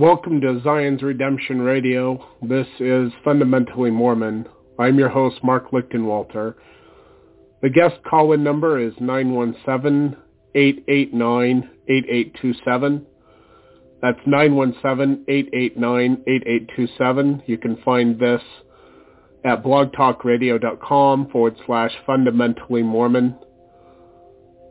Welcome to Zion's Redemption Radio. This is Fundamentally Mormon. I'm your host, Mark Lichtenwalter. The guest call-in number is 917-889-8827. That's 917-889-8827. You can find this at blogtalkradio.com forward slash fundamentally Mormon.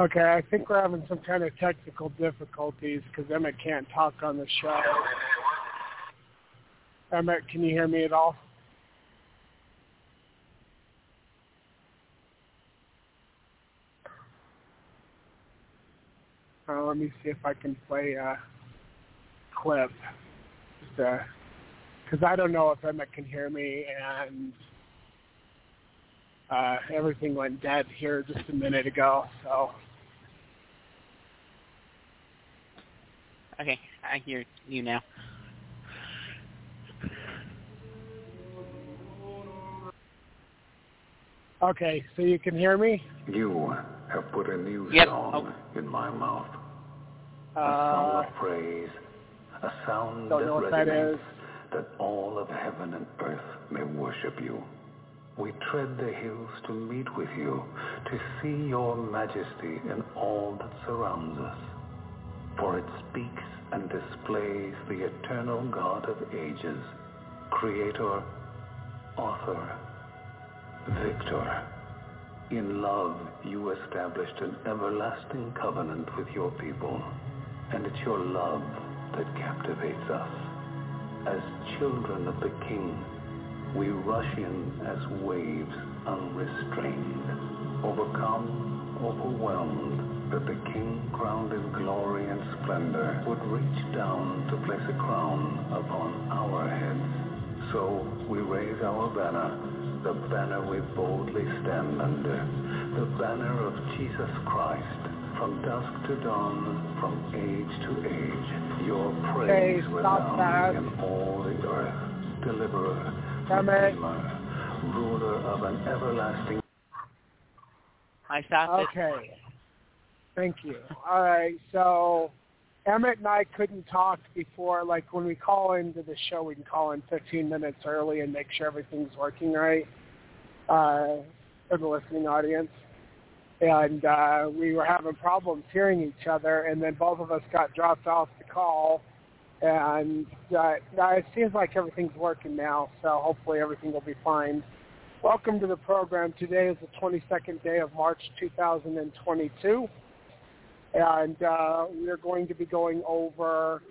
Okay, I think we're having some kind of technical difficulties because Emmett can't talk on the show. Emmett, can you hear me at all? Uh, let me see if I can play a clip. Because I don't know if Emmett can hear me, and uh, everything went dead here just a minute ago. So Okay, I hear you now. Okay, so you can hear me? You have put a new yep. song oh. in my mouth. A uh, song of praise. A sound that resonates, that, that all of heaven and earth may worship you. We tread the hills to meet with you, to see your majesty in all that surrounds us for it speaks and displays the eternal God of ages, creator, author, victor. In love, you established an everlasting covenant with your people, and it's your love that captivates us. As children of the King, we rush in as waves unrestrained, overcome, overwhelmed, that the King, crowned in glory and splendor, would reach down to place a crown upon our heads. So we raise our banner, the banner we boldly stand under, the banner of Jesus Christ, from dusk to dawn, from age to age, your praise Okay, stop that. resounding in all the earth, deliverer, Damn redeemer, ruler of an everlasting I stopped it. Okay. Thank you. All right. So Emmett and I couldn't talk before, like when we call into the show, we can call in 15 minutes early and make sure everything's working right uh, for the listening audience. And uh, we were having problems hearing each other, and then both of us got dropped off the call. And uh, it seems like everything's working now, so hopefully everything will be fine. Welcome to the program. Today is the 22nd day of March 2022, and uh, we are going to be going over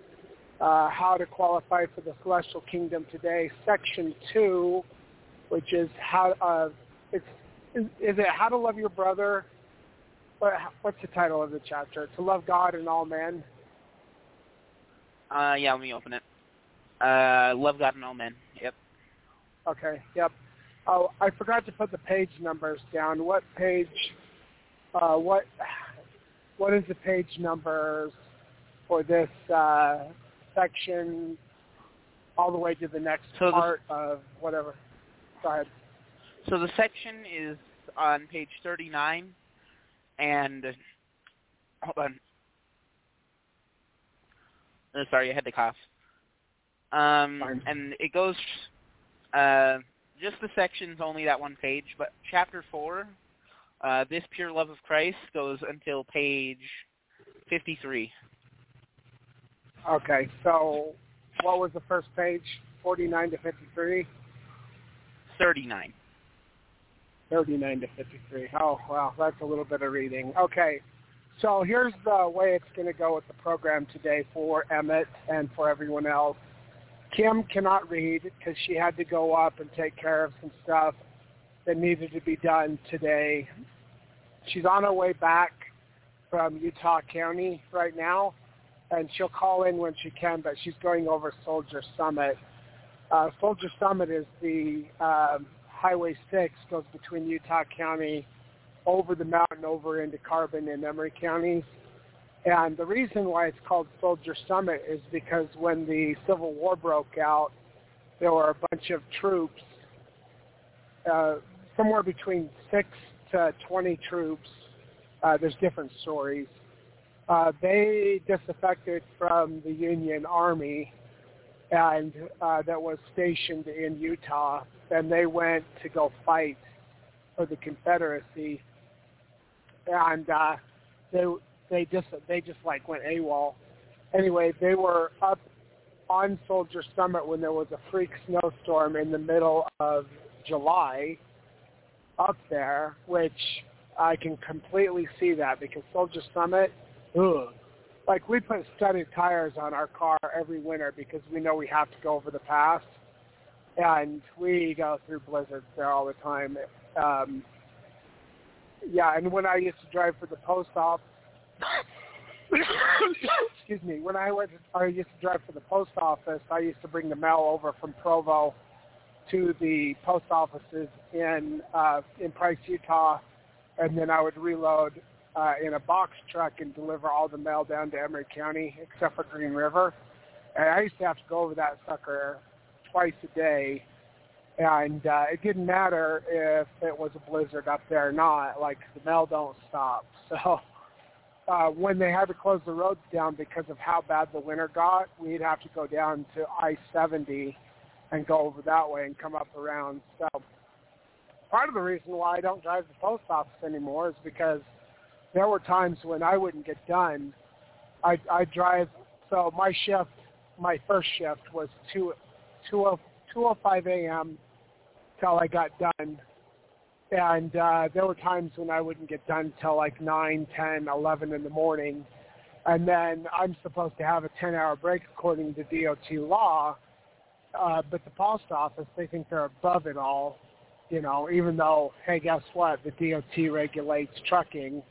uh, how to qualify for the celestial kingdom today, section two, which is how uh, it's is, is it how to love your brother? What, what's the title of the chapter? To love God and all men. Uh, yeah, let me open it. Uh, love God and all men. Yep. Okay. Yep. Oh, I forgot to put the page numbers down. What page? Uh, what? What is the page numbers for this uh, section? All the way to the next So the- part of whatever. Go ahead. So the section is on page 39, and hold on. Uh, sorry, I had to cough. Um, and it goes uh, just the sections only that one page, but chapter four, uh, this pure love of Christ goes until page 53. Okay. So, what was the first page? Forty-nine to fifty-three. 39. 39 to 53. Oh, wow, that's a little bit of reading. Okay, so here's the way it's going to go with the program today for Emmett and for everyone else. Kim cannot read because she had to go up and take care of some stuff that needed to be done today. She's on her way back from Utah County right now, and she'll call in when she can, but she's going over Soldier Summit. Uh, Soldier Summit is the um, Highway 6 goes between Utah County over the mountain over into Carbon and Emery counties. And the reason why it's called Soldier Summit is because when the Civil War broke out, there were a bunch of troops, uh, somewhere between 6 to 20 troops. Uh, there's different stories. Uh, they disaffected from the Union Army and uh, that was stationed in Utah, and they went to go fight for the Confederacy, and uh, they they just they just like went AWOL. Anyway, they were up on Soldier Summit when there was a freak snowstorm in the middle of July up there, which I can completely see that because Soldier Summit, ugh, like we put studded tires on our car every winter because we know we have to go over the pass, and we go through blizzards there all the time. Um, yeah, and when I used to drive for the post office, excuse me, when I went, I used to drive for the post office. I used to bring the mail over from Provo to the post offices in uh, in Price, Utah, and then I would reload uh, in a box truck and deliver all the mail down to Emery County, except for Green River. And I used to have to go over that sucker twice a day, and uh, it didn't matter if it was a blizzard up there or not. Like the mail don't stop. So uh, when they had to close the roads down because of how bad the winter got, we'd have to go down to I-70 and go over that way and come up around. So part of the reason why I don't drive the post office anymore is because there were times when I wouldn't get done. I I drive so my shift, my first shift was two two oh two oh five a.m. till I got done, and uh, there were times when I wouldn't get done till like nine, ten, eleven in the morning, and then I'm supposed to have a 10-hour break according to DOT law. Uh, but the post office, they think they're above it all, you know, even though, hey, guess what? The DOT regulates trucking.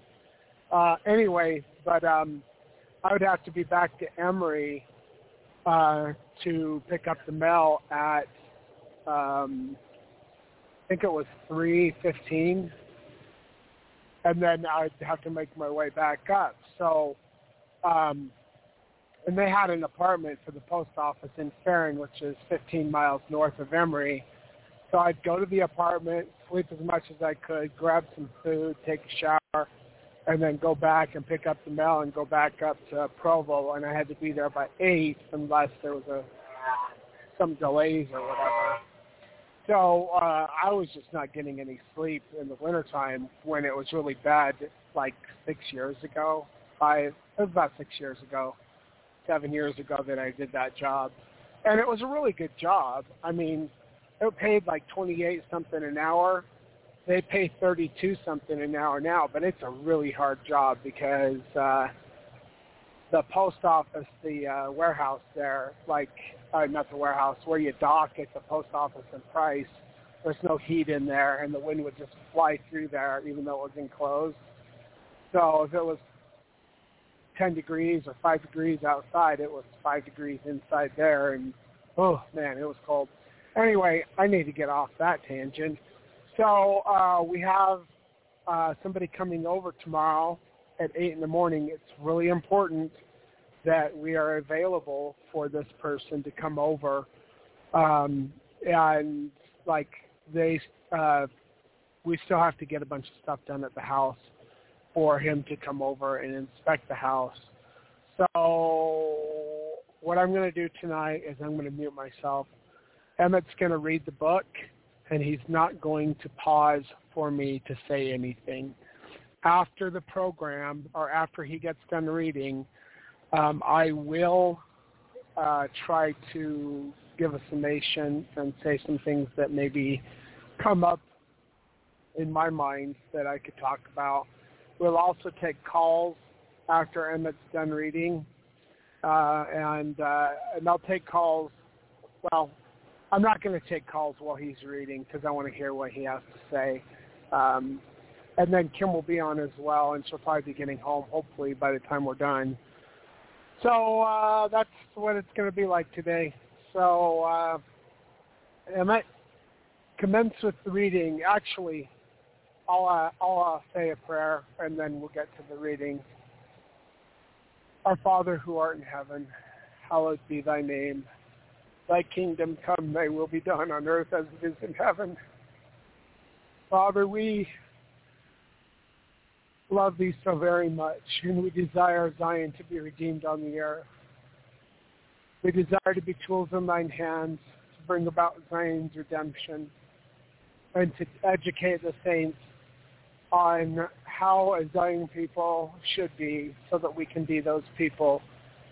Uh, anyway, but um, I would have to be back to Emery uh, to pick up the mail at, um, I think it was 3.15, and then I'd have to make my way back up. So um, and they had an apartment for the post office in Ferron, which is 15 miles north of Emery. So I'd go to the apartment, sleep as much as I could, grab some food, take a shower, and then go back and pick up the mail and go back up to Provo. And I had to be there by eight unless there was a some delays or whatever. So uh, I was just not getting any sleep in the wintertime when it was really bad, like six years ago five, it was about six years ago, seven years ago that I did that job. And it was a really good job. I mean, it paid like 28 something an hour. They pay 32 something an hour now, but it's a really hard job because uh the post office, the uh warehouse there, like uh, not the warehouse, where you dock at the post office in Price, there's no heat in there and the wind would just fly through there even though it was enclosed. So if it was 10 degrees or 5 degrees outside. It was 5 degrees inside there, and oh, man, it was cold. Anyway, I need to get off that tangent. So uh, we have uh, somebody coming over tomorrow at 8 in the morning. It's really important that we are available for this person to come over. Um, and, like, they, uh, we still have to get a bunch of stuff done at the house for him to come over and inspect the house. So what I'm going to do tonight is I'm going to mute myself. Emmett's going to read the book, and he's not going to pause for me to say anything. After the program, or after he gets done reading, um, I will uh, try to give a summation and say some things that maybe come up in my mind that I could talk about. We'll also take calls after Emmett's done reading, uh, and uh, and I'll take calls. Well, I'm not going to take calls while he's reading because I want to hear what he has to say. Um, and then Kim will be on as well, and she'll probably be getting home hopefully by the time we're done. So uh, that's what it's going to be like today. So uh, Emmett, commence with the reading. Actually, I'll, uh, I'll uh, say a prayer and then we'll get to the reading. Our Father who art in heaven, hallowed be thy name. Thy kingdom come, thy will be done on earth as it is in heaven. Father, we love thee so very much, and we desire Zion to be redeemed on the earth. We desire to be tools in thine hands to bring about Zion's redemption and to educate the saints on how a Zion people should be so that we can be those people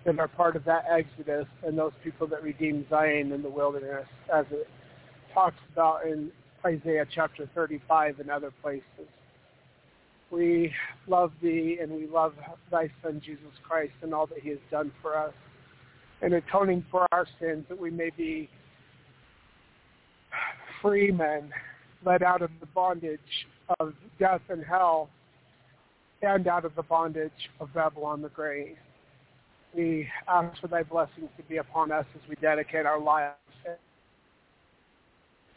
that are part of that exodus and those people that redeem Zion in the wilderness as it talks about in Isaiah chapter 35 and other places. We love thee and we love thy son Jesus Christ and all that he has done for us and atoning for our sins that we may be free men led out of the bondage of death and hell and out of the bondage of Babylon the Great. We ask for thy blessings to be upon us as we dedicate our lives.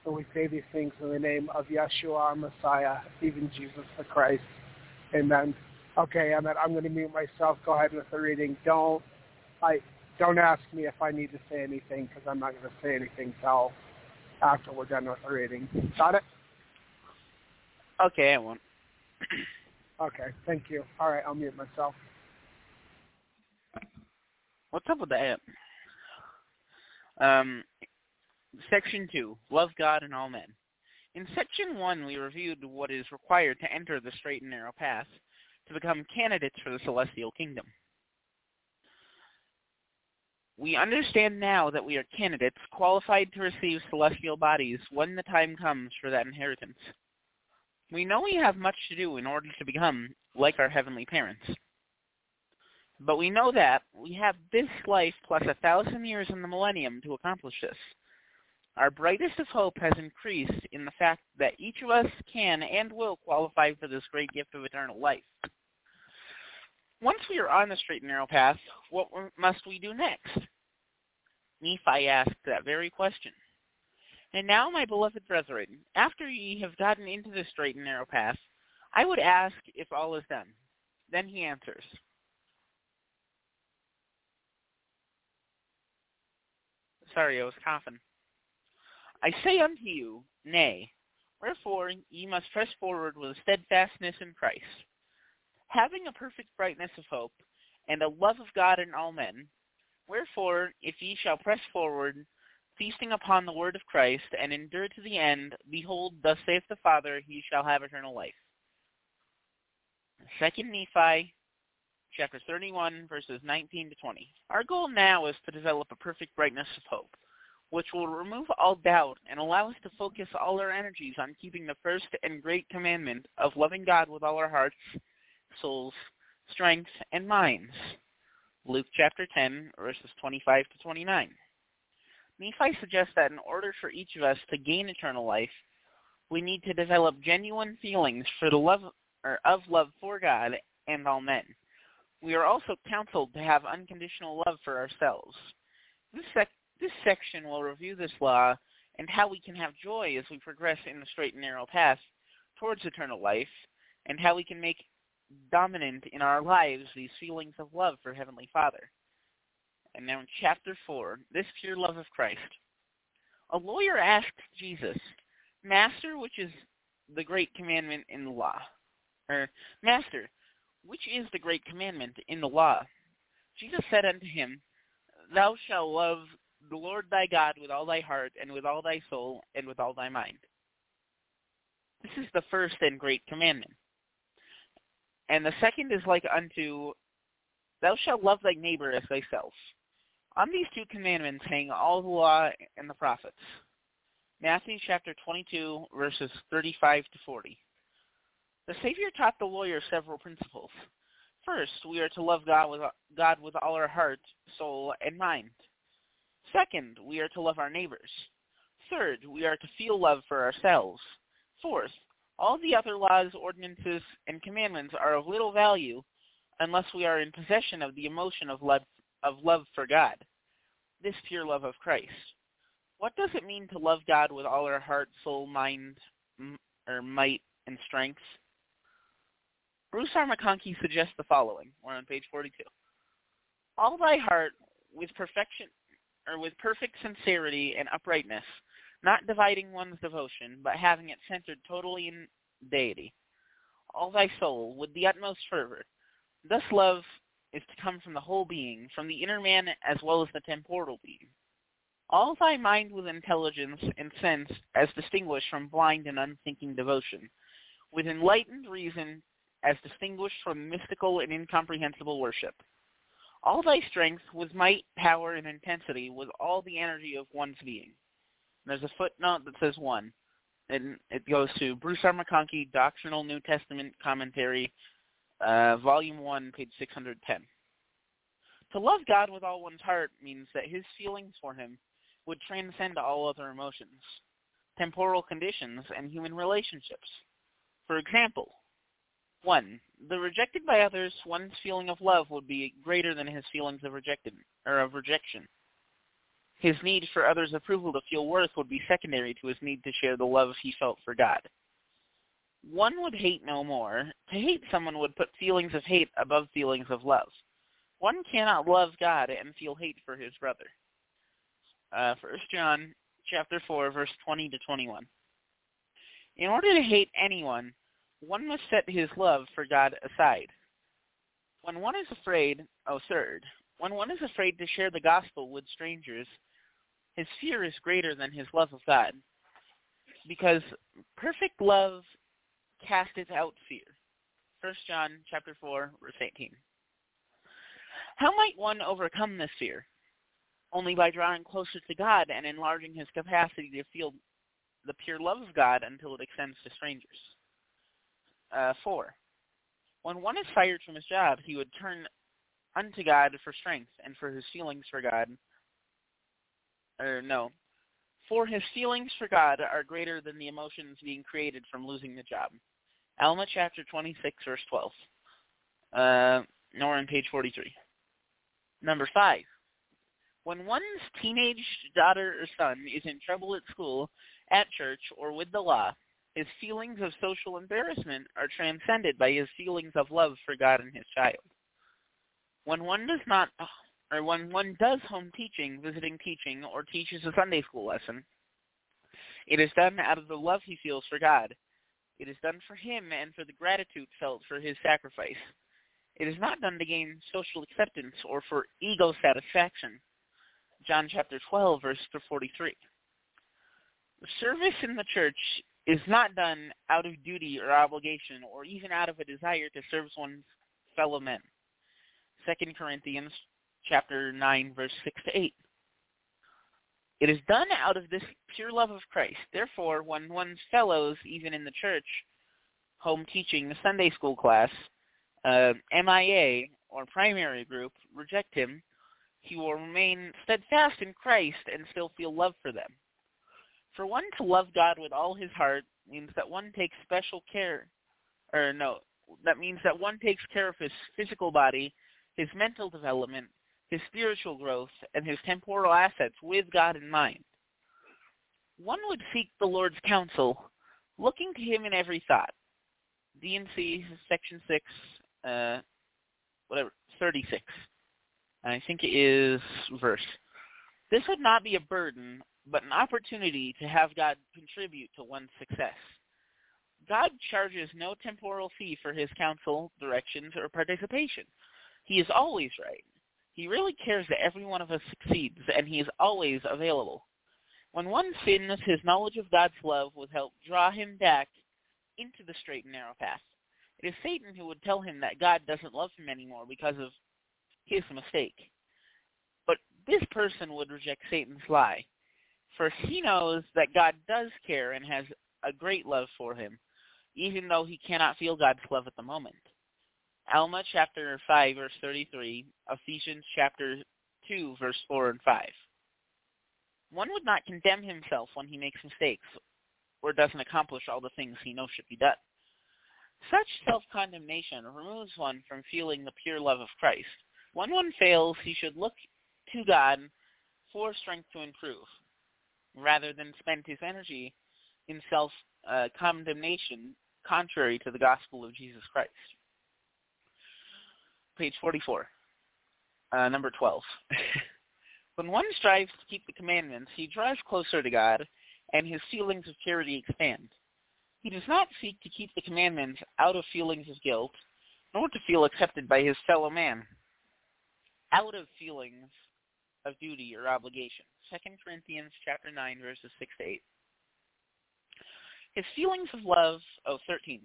So we say these things in the name of Yeshua, our Messiah, even Jesus the Christ. Amen. Okay, Emmett, I'm going to mute myself. Go ahead with the reading. Don't I don't ask me if I need to say anything because I'm not going to say anything until after we're done with the reading. Got it? Okay, I won't. okay, thank you. All right, I'll mute myself. What's up with that? Um, section 2, Love God and All Men. In Section 1, we reviewed what is required to enter the straight and narrow path to become candidates for the celestial kingdom. We understand now that we are candidates qualified to receive celestial bodies when the time comes for that inheritance. We know we have much to do in order to become like our heavenly parents. But we know that we have this life plus a thousand years in the millennium to accomplish this. Our brightest of hope has increased in the fact that each of us can and will qualify for this great gift of eternal life. Once we are on the straight and narrow path, what must we do next? Nephi asked that very question. And now, my beloved brethren, after ye have gotten into the straight and narrow path, I would ask if all is done. Then he answers. Sorry, I was coughing. I say unto you, Nay. Wherefore ye must press forward with steadfastness in Christ, having a perfect brightness of hope, and a love of God in all men. Wherefore, if ye shall press forward, feasting upon the word of Christ, and endure to the end, behold, thus saith the Father, he shall have eternal life. Second Nephi, chapter 31, verses 19 to 20. Our goal now is to develop a perfect brightness of hope, which will remove all doubt and allow us to focus all our energies on keeping the first and great commandment of loving God with all our hearts, souls, strength, and minds. Luke chapter 10, verses 25 to 29. Nephi suggests that in order for each of us to gain eternal life, we need to develop genuine feelings for the love or of love for God and all men. We are also counseled to have unconditional love for ourselves. This, sec- this section will review this law and how we can have joy as we progress in the straight and narrow path towards eternal life, and how we can make dominant in our lives these feelings of love for Heavenly Father. And now in chapter 4, this pure love of Christ. A lawyer asked Jesus, Master, which is the great commandment in the law? Or, Master, which is the great commandment in the law? Jesus said unto him, Thou shalt love the Lord thy God with all thy heart, and with all thy soul, and with all thy mind. This is the first and great commandment. And the second is like unto, Thou shalt love thy neighbor as thyself. On these two commandments hang all the law and the prophets. Matthew chapter 22, verses 35 to 40. The Savior taught the lawyer several principles. First, we are to love God with, God with all our heart, soul, and mind. Second, we are to love our neighbors. Third, we are to feel love for ourselves. Fourth, all the other laws, ordinances, and commandments are of little value unless we are in possession of the emotion of love of love for God, this pure love of Christ. What does it mean to love God with all our heart, soul, mind, or might, and strength? Bruce R. McConkie suggests the following. We're on page 42. All thy heart with perfection or with perfect sincerity and uprightness, not dividing one's devotion, but having it centered totally in deity. All thy soul with the utmost fervor. Thus love is to come from the whole being, from the inner man as well as the temporal being. All thy mind with intelligence and sense as distinguished from blind and unthinking devotion, with enlightened reason as distinguished from mystical and incomprehensible worship. All thy strength with might, power, and intensity with all the energy of one's being. There's a footnote that says one, and it goes to Bruce R. McConkie, Doctrinal New Testament Commentary, uh, Volume 1, page 610. To love God with all one's heart means that his feelings for him would transcend all other emotions, temporal conditions, and human relationships. For example, 1. The rejected by others, one's feeling of love would be greater than his feelings of rejected or of rejection. His need for others' approval to feel worth would be secondary to his need to share the love he felt for God. One would hate no more. To hate someone would put feelings of hate above feelings of love. One cannot love God and feel hate for his brother. Uh, 1 John chapter 4, verse 20 to 21. In order to hate anyone, one must set his love for God aside. When one is afraid, oh third, when one is afraid to share the gospel with strangers, his fear is greater than his love of God. Because perfect love casteth out fear. First John chapter four, verse eighteen. How might one overcome this fear? Only by drawing closer to God and enlarging his capacity to feel the pure love of God until it extends to strangers. Uh, four. When one is fired from his job, he would turn unto God for strength and for his feelings for God. Or no, for his feelings for God are greater than the emotions being created from losing the job. Alma chapter 26, verse 12. Uh, nor on page 43. Number five. When one's teenage daughter or son is in trouble at school, at church, or with the law, his feelings of social embarrassment are transcended by his feelings of love for God and his child. When one does not, or when one does home teaching, visiting teaching, or teaches a Sunday school lesson, it is done out of the love he feels for God. It is done for him and for the gratitude felt for his sacrifice. It is not done to gain social acceptance or for ego satisfaction. John chapter 12, verse 43. The service in the church is not done out of duty or obligation or even out of a desire to serve one's fellow men. 2 Corinthians chapter 9, verse 6 to 8. It is done out of this pure love of Christ. Therefore, when one's fellows, even in the church, home teaching, the Sunday school class, uh, MIA, or primary group, reject him, he will remain steadfast in Christ and still feel love for them. For one to love God with all his heart means that one takes special care, or no, that means that one takes care of his physical body, his mental development, his spiritual growth, and his temporal assets with God in mind. One would seek the Lord's counsel, looking to him in every thought. D&C section 6, uh, whatever, 36. I think it is verse. This would not be a burden, but an opportunity to have God contribute to one's success. God charges no temporal fee for his counsel, directions, or participation. He is always right. He really cares that every one of us succeeds, and he is always available. When one sins, his knowledge of God's love would help draw him back into the straight and narrow path. It is Satan who would tell him that God doesn't love him anymore because of his mistake. But this person would reject Satan's lie, for he knows that God does care and has a great love for him, even though he cannot feel God's love at the moment. Alma chapter 5 verse 33, Ephesians chapter 2 verse 4 and 5. One would not condemn himself when he makes mistakes or doesn't accomplish all the things he knows should be done. Such self-condemnation removes one from feeling the pure love of Christ. When one fails, he should look to God for strength to improve, rather than spend his energy in self-condemnation uh, contrary to the gospel of Jesus Christ page 44, uh, number 12. when one strives to keep the commandments, he draws closer to God, and his feelings of charity expand. He does not seek to keep the commandments out of feelings of guilt, nor to feel accepted by his fellow man, out of feelings of duty or obligation. 2 Corinthians chapter 9, verses 6 to 8. His feelings of love, oh, 13.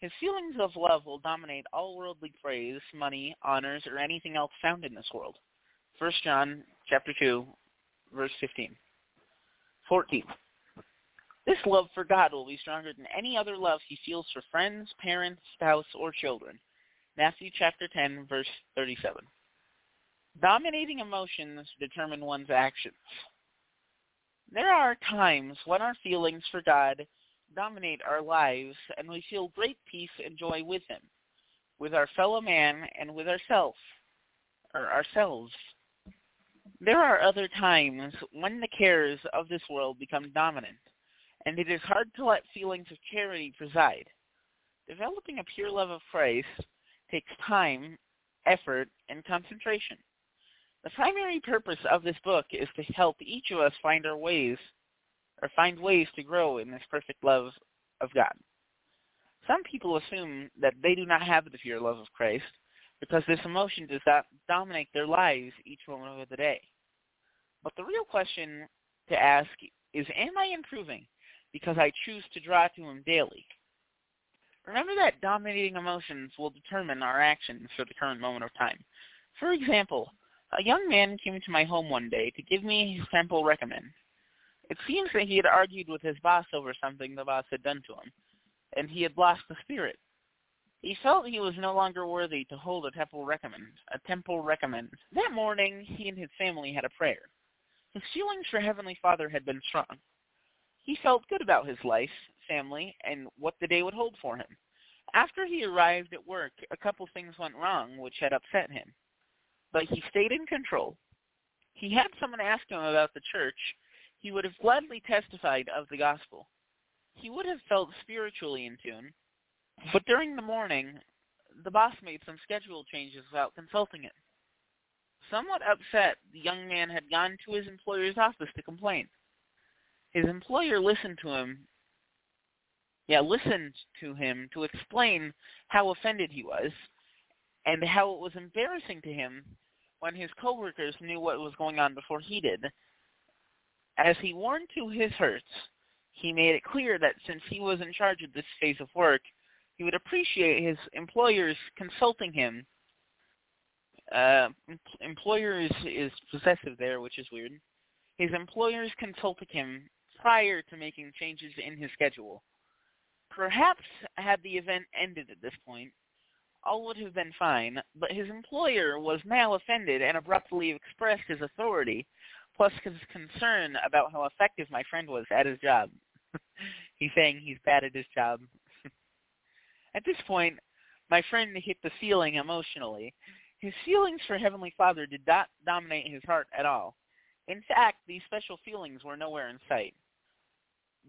His feelings of love will dominate all worldly praise, money, honors, or anything else found in this world. 1 John chapter 2, verse 15. 14. This love for God will be stronger than any other love he feels for friends, parents, spouse, or children. Matthew chapter 10, verse 37. Dominating emotions determine one's actions. There are times when our feelings for God dominate our lives, and we feel great peace and joy with him, with our fellow man, and with ourselves, or ourselves. There are other times when the cares of this world become dominant, and it is hard to let feelings of charity preside. Developing a pure love of Christ takes time, effort, and concentration. The primary purpose of this book is to help each of us find our ways or find ways to grow in this perfect love of God. Some people assume that they do not have the pure love of Christ because this emotion does not dominate their lives each moment of the day. But the real question to ask is, am I improving because I choose to draw to him daily? Remember that dominating emotions will determine our actions for the current moment of time. For example, a young man came to my home one day to give me his temple recommend. It seems that he had argued with his boss over something the boss had done to him, and he had lost the spirit. He felt he was no longer worthy to hold a temple recommend. A temple recommend. That morning, he and his family had a prayer. His feelings for Heavenly Father had been strong. He felt good about his life, family, and what the day would hold for him. After he arrived at work, a couple things went wrong which had upset him. But he stayed in control. He had someone ask him about the church. He would have gladly testified of the gospel. He would have felt spiritually in tune, but during the morning, the boss made some schedule changes without consulting him. Somewhat upset, the young man had gone to his employer's office to complain. His employer listened to him, yeah, listened to him to explain how offended he was and how it was embarrassing to him when his coworkers knew what was going on before he did. As he warned to his hurts, he made it clear that since he was in charge of this phase of work, he would appreciate his employers consulting him. Uh, employer is, is possessive there, which is weird. His employers consulted him prior to making changes in his schedule. Perhaps had the event ended at this point, all would have been fine, but his employer was now offended and abruptly expressed his authority, plus his concern about how effective my friend was at his job. he's saying he's bad at his job. at this point, my friend hit the ceiling emotionally. His feelings for Heavenly Father did not dominate his heart at all. In fact, these special feelings were nowhere in sight.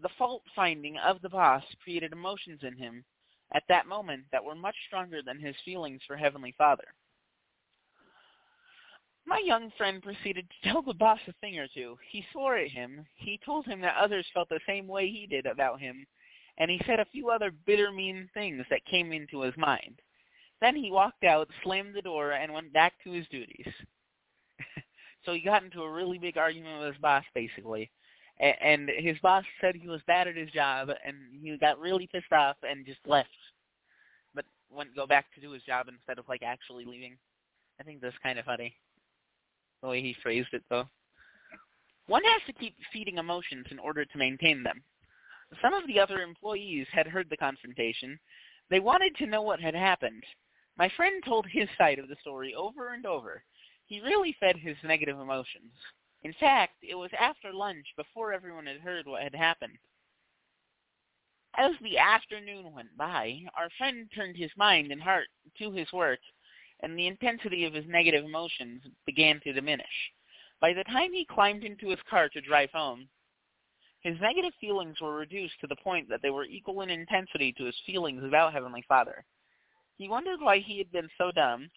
The fault finding of the boss created emotions in him at that moment that were much stronger than his feelings for Heavenly Father. My young friend proceeded to tell the boss a thing or two. He swore at him. He told him that others felt the same way he did about him, and he said a few other bitter, mean things that came into his mind. Then he walked out, slammed the door, and went back to his duties. so he got into a really big argument with his boss, basically. And his boss said he was bad at his job, and he got really pissed off and just left. But went go back to do his job instead of like actually leaving. I think that's kind of funny the way he phrased it, though. One has to keep feeding emotions in order to maintain them. Some of the other employees had heard the confrontation. They wanted to know what had happened. My friend told his side of the story over and over. He really fed his negative emotions. In fact, it was after lunch, before everyone had heard what had happened. As the afternoon went by, our friend turned his mind and heart to his work and the intensity of his negative emotions began to diminish. By the time he climbed into his car to drive home, his negative feelings were reduced to the point that they were equal in intensity to his feelings about Heavenly Father. He wondered why he had been so dumb,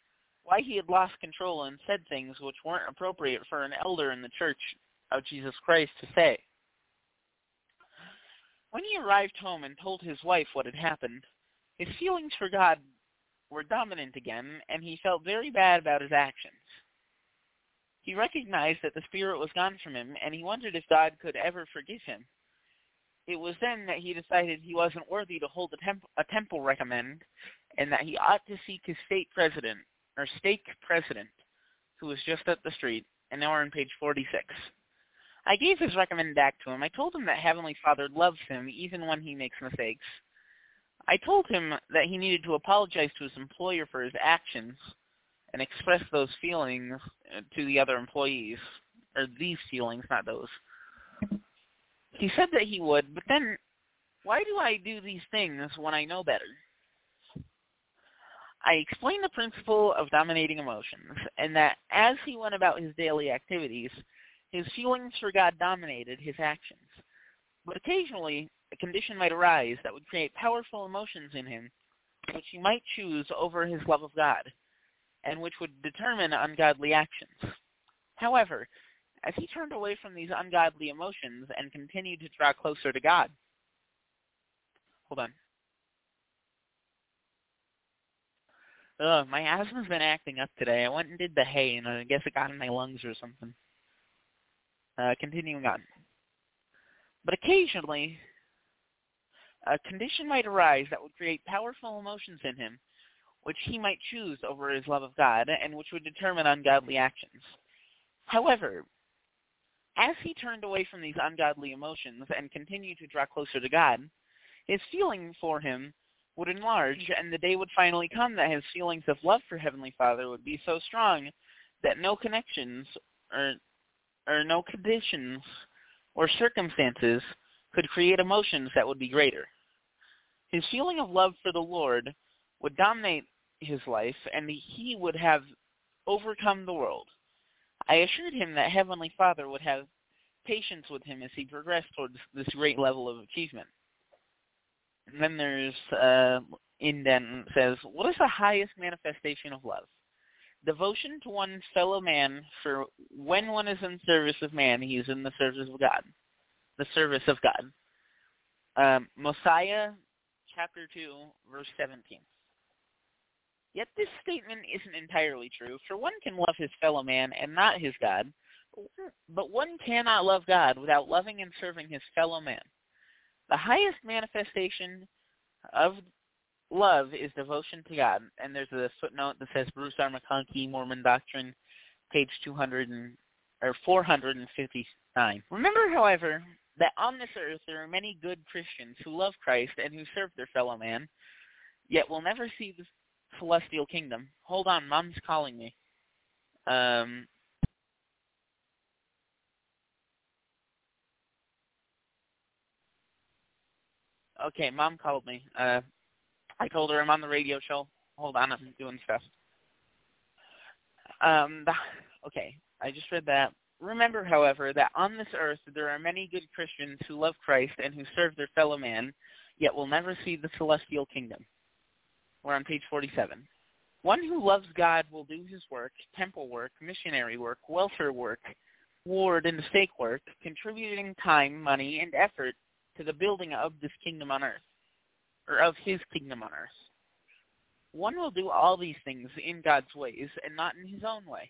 why he had lost control and said things which weren't appropriate for an elder in the Church of Jesus Christ to say. When he arrived home and told his wife what had happened, his feelings for God were dominant again, and he felt very bad about his actions. He recognized that the spirit was gone from him, and he wondered if God could ever forgive him. It was then that he decided he wasn't worthy to hold a, temp- a temple recommend, and that he ought to seek his state president, or stake president, who was just up the street, and now we're on page 46. I gave his recommend back to him. I told him that Heavenly Father loves him even when he makes mistakes, I told him that he needed to apologize to his employer for his actions and express those feelings uh, to the other employees, or these feelings, not those. He said that he would, but then why do I do these things when I know better? I explained the principle of dominating emotions, and that as he went about his daily activities, his feelings for God dominated his actions. But occasionally, a condition might arise that would create powerful emotions in him, which he might choose over his love of God, and which would determine ungodly actions. However, as he turned away from these ungodly emotions and continued to draw closer to God, hold on. Ugh, my asthma's been acting up today. I went and did the hay, and I guess it got in my lungs or something. Uh, continuing on. But occasionally, a condition might arise that would create powerful emotions in him, which he might choose over his love of God, and which would determine ungodly actions. However, as he turned away from these ungodly emotions and continued to draw closer to God, his feeling for him would enlarge, and the day would finally come that his feelings of love for Heavenly Father would be so strong that no connections or or no conditions or circumstances could create emotions that would be greater. His feeling of love for the Lord would dominate his life, and he would have overcome the world. I assured him that Heavenly Father would have patience with him as he progressed towards this great level of achievement. And then there's uh, indent says, "What is the highest manifestation of love? Devotion to one's fellow man. For when one is in service of man, he is in the service of God. The service of God." Um, Mosiah, chapter two, verse seventeen. Yet this statement isn't entirely true, for one can love his fellow man and not his God, but one cannot love God without loving and serving his fellow man. The highest manifestation of love is devotion to God, and there's a footnote that says Bruce R. McConkie, Mormon Doctrine, page 200 and, or 459. Remember, however, that on this earth there are many good Christians who love Christ and who serve their fellow man, yet will never see the celestial kingdom. Hold on, mom's calling me. Um, okay, mom called me. Uh, I told her I'm on the radio show. Hold on, I'm doing stuff. Um, okay, I just read that. Remember, however, that on this earth there are many good Christians who love Christ and who serve their fellow man, yet will never see the celestial kingdom. We're on page 47. One who loves God will do his work, temple work, missionary work, welfare work, ward and stake work, contributing time, money, and effort to the building of this kingdom on earth, or of his kingdom on earth. One will do all these things in God's ways and not in his own way.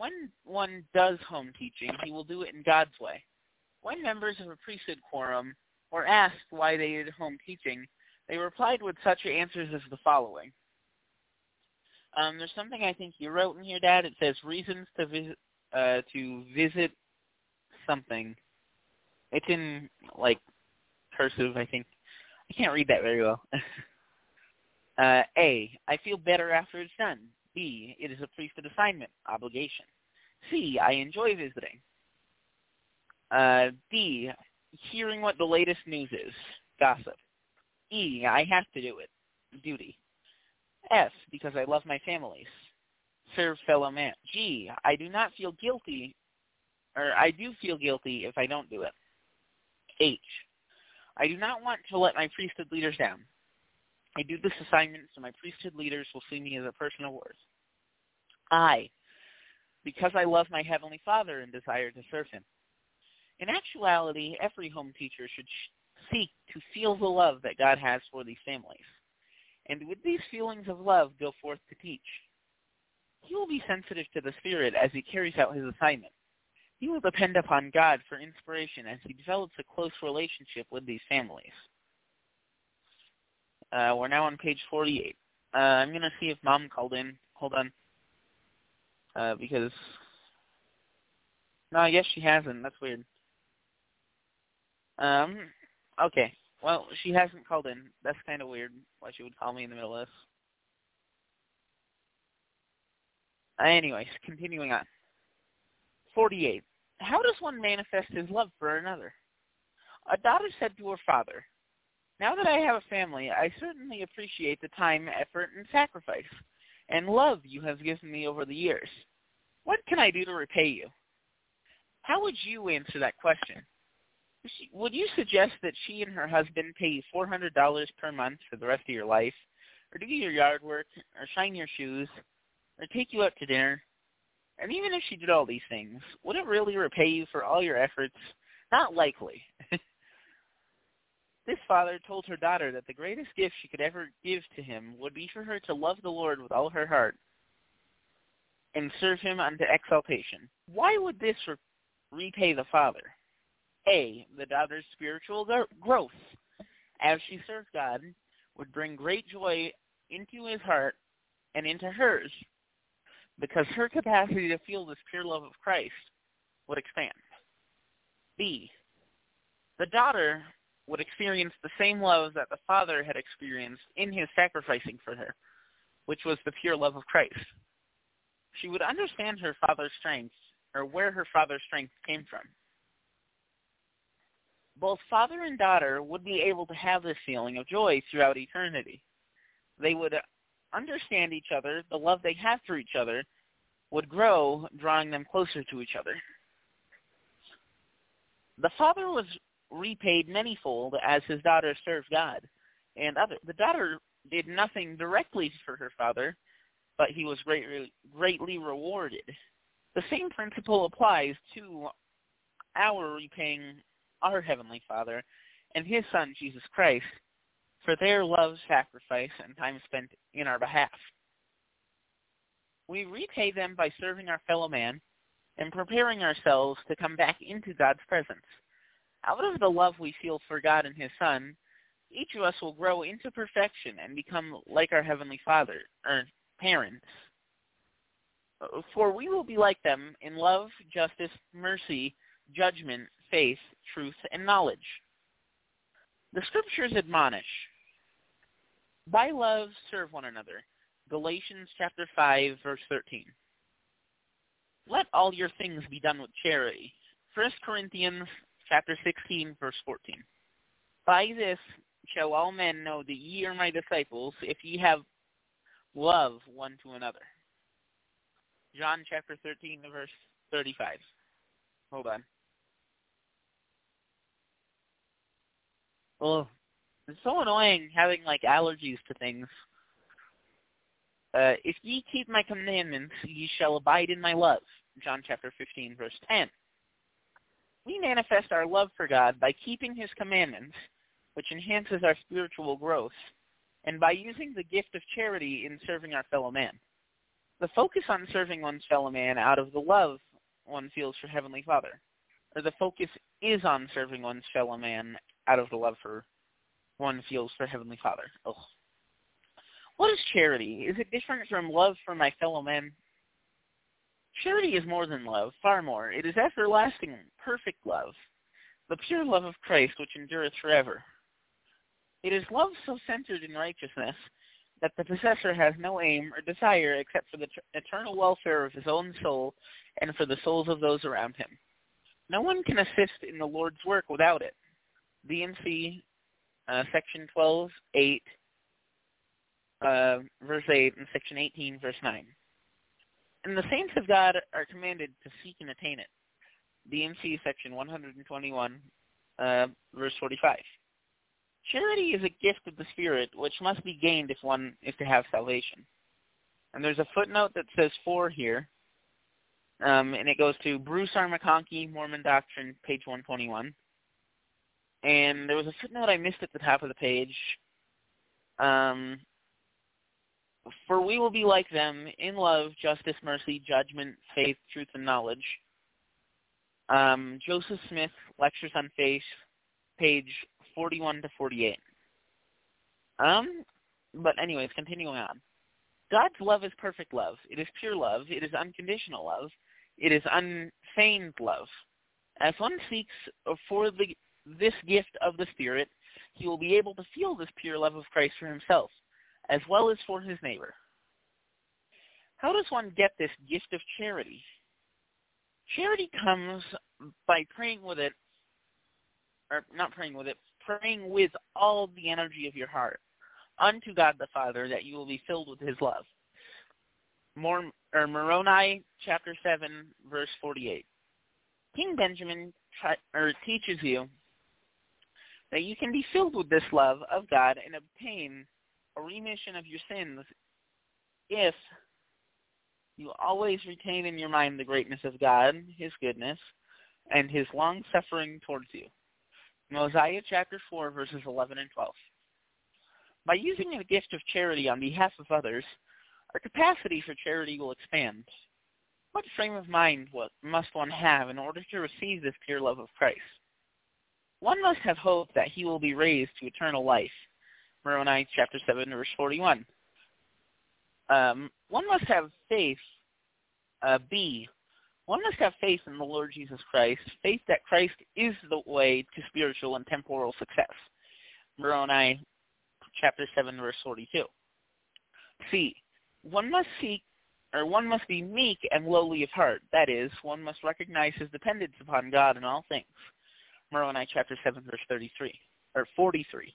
When one does home teaching, he will do it in God's way. When members of a priesthood quorum were asked why they did home teaching, they replied with such answers as the following. Um, there's something I think you wrote in here, Dad. It says reasons to visit uh, to visit something. It's in like cursive, I think. I can't read that very well. uh, A. I feel better after it's done. B. It is a priesthood assignment, obligation. C. I enjoy visiting. Uh, D. Hearing what the latest news is, gossip. E. I have to do it, duty. F. Because I love my families, serve fellow man. G. I do not feel guilty, or I do feel guilty if I don't do it. H. I do not want to let my priesthood leaders down. I do this assignment so my priesthood leaders will see me as a person of worth. I, because I love my Heavenly Father and desire to serve Him. In actuality, every home teacher should seek to feel the love that God has for these families. And with these feelings of love, go forth to teach. He will be sensitive to the Spirit as he carries out his assignment. He will depend upon God for inspiration as he develops a close relationship with these families. Uh, we're now on page 48. Uh, I'm going to see if Mom called in. Hold on. Uh, because... No, I guess she hasn't. That's weird. Um, okay. Well, she hasn't called in. That's kind of weird why she would call me in the middle of this. Anyways, continuing on. 48. How does one manifest his love for another? A daughter said to her father, Now that I have a family, I certainly appreciate the time, effort, and sacrifice, and love you have given me over the years. What can I do to repay you? How would you answer that question? would you suggest that she and her husband pay you $400 per month for the rest of your life, or do your yard work, or shine your shoes, or take you out to dinner? And even if she did all these things, would it really repay you for all your efforts? Not likely. This father told her daughter that the greatest gift she could ever give to him would be for her to love the Lord with all her heart and serve him unto exaltation. Why would this re- repay the father? A, the daughter's spiritual growth as she served God would bring great joy into his heart and into hers because her capacity to feel this pure love of Christ would expand. B, the daughter would experience the same love that the Father had experienced in his sacrificing for her, which was the pure love of Christ. She would understand her Father's strength, or where her Father's strength came from. Both father and daughter would be able to have this feeling of joy throughout eternity. They would understand each other, the love they have for each other would grow, drawing them closer to each other. The father was repaid manyfold as his daughter served God, and other, the daughter did nothing directly for her father, but he was greatly, greatly rewarded. The same principle applies to our repaying our Heavenly Father and His Son, Jesus Christ, for their love, sacrifice, and time spent in our behalf. We repay them by serving our fellow man and preparing ourselves to come back into God's presence. Out of the love we feel for God and His Son, each of us will grow into perfection and become like our Heavenly Father, or parents. For we will be like them in love, justice, mercy, judgment, faith, truth, and knowledge. The scriptures admonish, by love serve one another. Galatians chapter 5, verse 13. Let all your things be done with charity. 1 Corinthians chapter 16, verse 14. By this shall all men know that ye are my disciples, if ye have love one to another. John chapter 13, verse 35. Hold on. Well, it's so annoying having like allergies to things. Uh, if ye keep my commandments, ye shall abide in my love. John chapter 15, verse 10. We manifest our love for God by keeping his commandments, which enhances our spiritual growth, and by using the gift of charity in serving our fellow man. The focus on serving one's fellow man out of the love one feels for Heavenly Father, or the focus is on serving one's fellow man out of the love for one feels for Heavenly Father. Ugh. What is charity? Is it different from love for my fellow men? Charity is more than love, far more. It is everlasting, perfect love, the pure love of Christ which endureth forever. It is love so centered in righteousness that the possessor has no aim or desire except for the eternal welfare of his own soul and for the souls of those around him. No one can assist in the Lord's work without it. D&C, uh, section 12, 8, uh, verse 8, and section 18, verse 9. And the saints of God are commanded to seek and attain it. D&C, section 121, uh, verse 45. Charity is a gift of the Spirit which must be gained if one is to have salvation. And there's a footnote that says for here, um, and it goes to Bruce R. McConkie, Mormon Doctrine, page 121 and there was a footnote I missed at the top of the page. Um, for we will be like them in love, justice, mercy, judgment, faith, truth, and knowledge. Um, Joseph Smith, Lectures on Faith, page 41 to 48. Um, but anyways, continuing on. God's love is perfect love. It is pure love. It is unconditional love. It is unfeigned love. As one seeks for the this gift of the Spirit, he will be able to feel this pure love of Christ for himself, as well as for his neighbor. How does one get this gift of charity? Charity comes by praying with it, or not praying with it, praying with all the energy of your heart unto God the Father that you will be filled with his love. More, or Moroni chapter 7, verse 48. King Benjamin try, or teaches you that you can be filled with this love of God and obtain a remission of your sins if you always retain in your mind the greatness of God, his goodness, and his long suffering towards you. Mosiah chapter 4 verses 11 and 12. By using the gift of charity on behalf of others, our capacity for charity will expand. What frame of mind must one have in order to receive this pure love of Christ? one must have hope that he will be raised to eternal life. Moroni chapter 7, verse 41. Um, one must have faith, uh, B. One must have faith in the Lord Jesus Christ, faith that Christ is the way to spiritual and temporal success. Moroni, chapter 7, verse 42. C. One must seek, or one must be meek and lowly of heart. That is, one must recognize his dependence upon God in all things. Moroni, chapter 7, verse 33, or 43.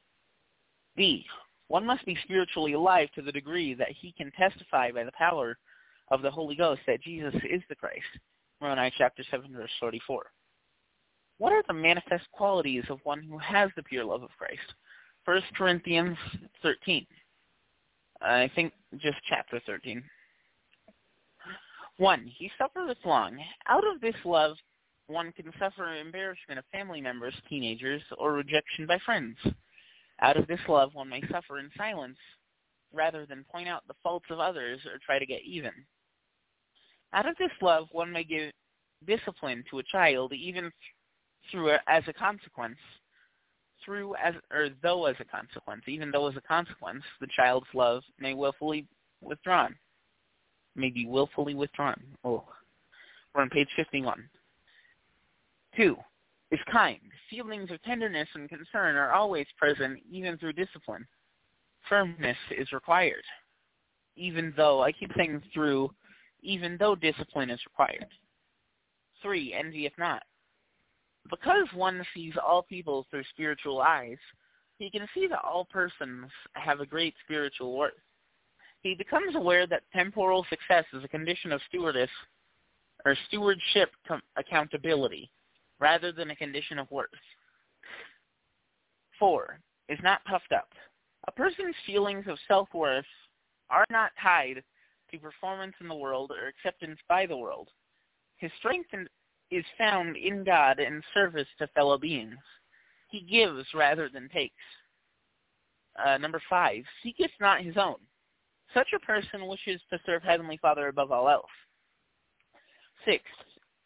D. One must be spiritually alive to the degree that he can testify by the power of the Holy Ghost that Jesus is the Christ. Moroni chapter 7, verse 44. What are the manifest qualities of one who has the pure love of Christ? 1 Corinthians 13. I think just chapter 13. 1. He suffereth long. Out of this love, one can suffer embarrassment of family members, teenagers, or rejection by friends. Out of this love, one may suffer in silence rather than point out the faults of others or try to get even. Out of this love, one may give discipline to a child, even through as a consequence, through as or though as a consequence, even though as a consequence, the child's love may willfully withdrawn, may be willfully withdrawn. Oh, we're on page fifty-one. Two is kind. Feelings of tenderness and concern are always present, even through discipline. Firmness is required, even though I keep saying through even though discipline is required. 3. Envy if not. Because one sees all people through spiritual eyes, he can see that all persons have a great spiritual worth. He becomes aware that temporal success is a condition of stewardess or stewardship com- accountability rather than a condition of worth. 4. Is not puffed up. A person's feelings of self-worth are not tied to performance in the world or acceptance by the world. His strength is found in God and service to fellow beings. He gives rather than takes. Uh, number five, seeketh not his own. Such a person wishes to serve Heavenly Father above all else. Six,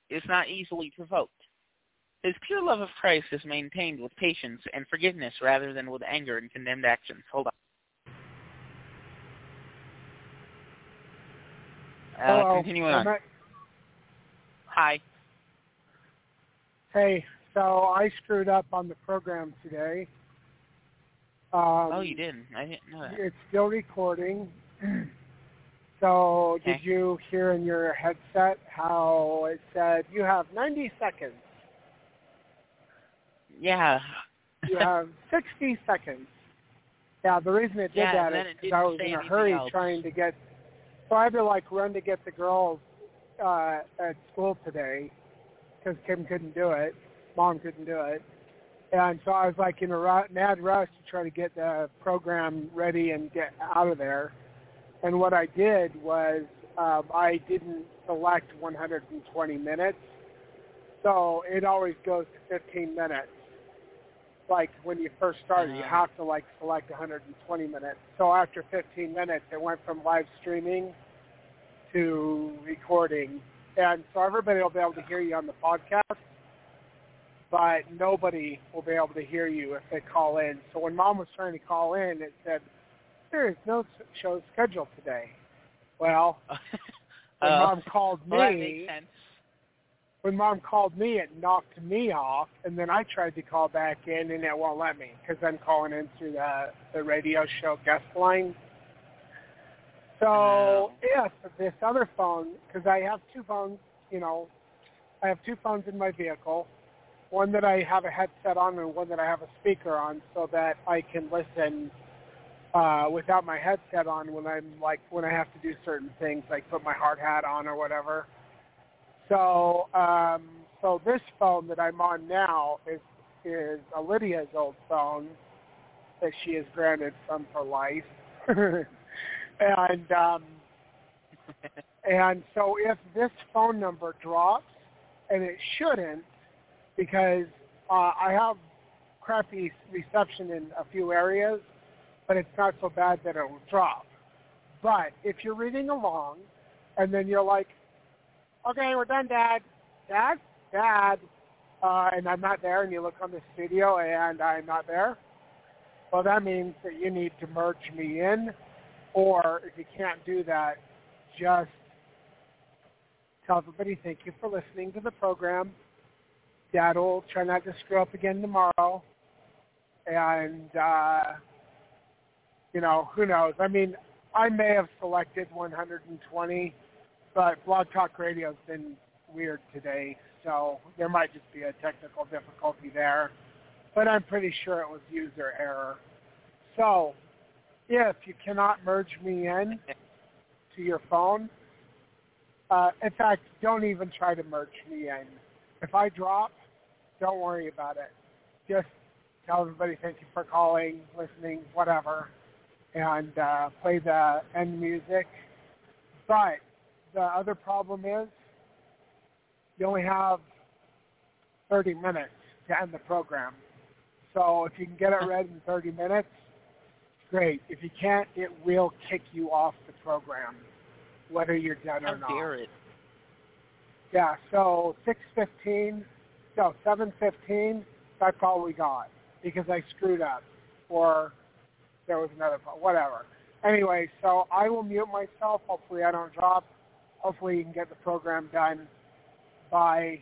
is not easily provoked. His pure love of Christ is maintained with patience and forgiveness rather than with anger and condemned actions. Hold on. Uh, continuing on. Hi. Hey, so I screwed up on the program today. Um, oh, you didn't. I didn't know that. It's still recording. so Okay. did you hear in your headset how it said you have 90 seconds? Yeah. You have 60 seconds. Yeah, the reason it did Yeah, that is because I was in a hurry else. trying to get. So I had to like run to get the girls uh, at school today because Kim couldn't do it, Mom couldn't do it, and so I was like in a mad rush to try to get the program ready and get out of there. And what I did was um, I didn't select 120 minutes, so it always goes to 15 minutes like when you first start, you Uh-huh. have to like select 120 minutes. So after 15 minutes, it went from live streaming to recording, and so everybody will be able to hear you on the podcast, but nobody will be able to hear you if they call in. So when Mom was trying to call in, it said there is no show scheduled today. Well, when Uh, Mom called me, well, that makes sense. When mom called me, it knocked me off, and then I tried to call back in, and it won't let me because I'm calling in through the the radio show guest line. So if this other phone, because I have two phones, you know, I have two phones in my vehicle, one that I have a headset on and one that I have a speaker on, so that I can listen uh, without my headset on when I'm like when I have to do certain things, like put my hard hat on or whatever. So, um, so this phone that I'm on now is is Lydia's old phone that she has granted from for life, and um, and so if this phone number drops, and it shouldn't, because uh, I have crappy reception in a few areas, but it's not so bad that it will drop. But if you're reading along, and then you're like, okay, we're done, Dad. Dad? Dad. Uh, and I'm not there, and you look on the studio, and I'm not there. Well, that means that you need to merge me in, or if you can't do that, just tell everybody thank you for listening to the program. Dad will try not to screw up again tomorrow. And, uh, you know, who knows? I mean, I may have selected 120, but Blog Talk Radio's been weird today, so there might just be a technical difficulty there. But I'm pretty sure it was user error. So, if you cannot merge me in to your phone, uh, in fact, don't even try to merge me in. If I drop, don't worry about it. Just tell everybody thank you for calling, listening, whatever, and uh, play the end music. But the other problem is you only have 30 minutes to end the program. So if you can get it read in 30 minutes, great. If you can't, it will kick you off the program, whether you're done or not. dare it? Yeah, so 6.15, no, 7.15, that's all we got because I screwed up or there was another, whatever. Anyway, so I will mute myself. Hopefully I don't drop. Hopefully you can get the program done by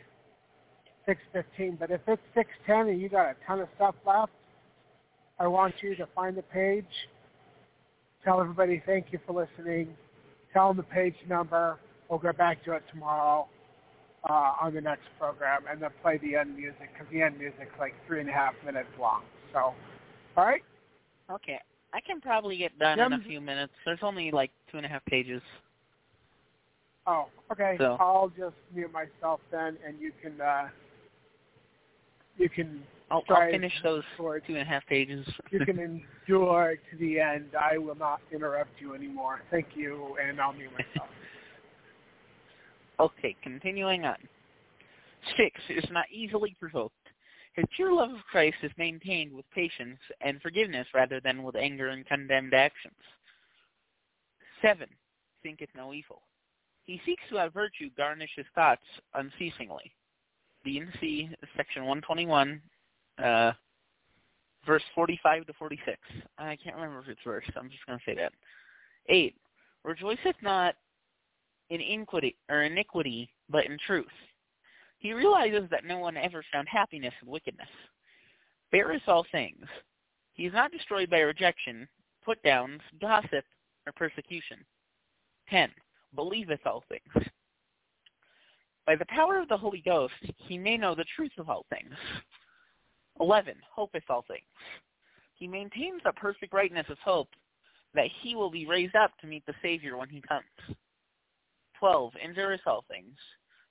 6.15. But if it's 6.10 and you got a ton of stuff left, I want you to find the page. Tell everybody thank you for listening. Tell them the page number. We'll get back to it tomorrow uh, on the next program, and then play the end music because the end music's like three and a half minutes long. So, all right. Okay. I can probably get done in a few minutes. There's only like two and a half pages. Oh, okay. So- I'll just mute myself then, and you can uh, you can I'll, Try I'll finish those for two and a half pages. you can endure to the end. I will not interrupt you anymore. Thank you, and I'll mute myself. okay, continuing on. Six is not easily provoked. His pure love of Christ is maintained with patience and forgiveness rather than with anger and condemned actions. Seven, thinketh no evil. He seeks to have virtue garnish his thoughts unceasingly. D&C, section 121, uh, verse 45 to 46. I can't remember if it's verse. I'm just going to say that. Eight, rejoiceth not in iniquity, or iniquity, but in truth. He realizes that no one ever found happiness in wickedness. Beareth all things. He is not destroyed by rejection, put downs, gossip, or persecution. 10. Believeth all things. By the power of the Holy Ghost, he may know the truth of all things. 11. Hopeth all things. He maintains a perfect rightness of hope that he will be raised up to meet the Savior when he comes. 12. Endureth all things.